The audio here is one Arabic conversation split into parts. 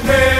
today.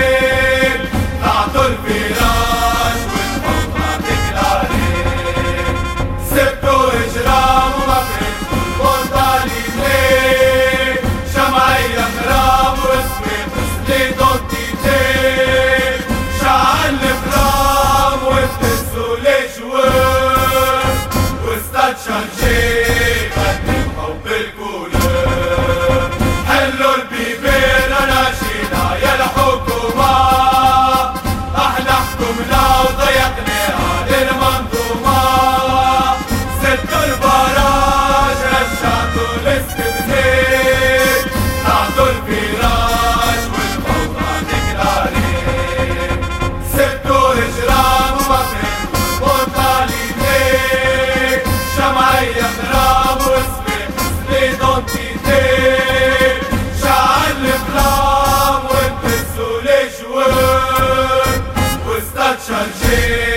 استبداد تعطوا الفراش والفوضى عليك العريق سبتوا الجرام وبطن وطاليتك شمعية خراب واسمك سليدون تيتك شعل الفلام والبسوا لجوان واستاد شارجيك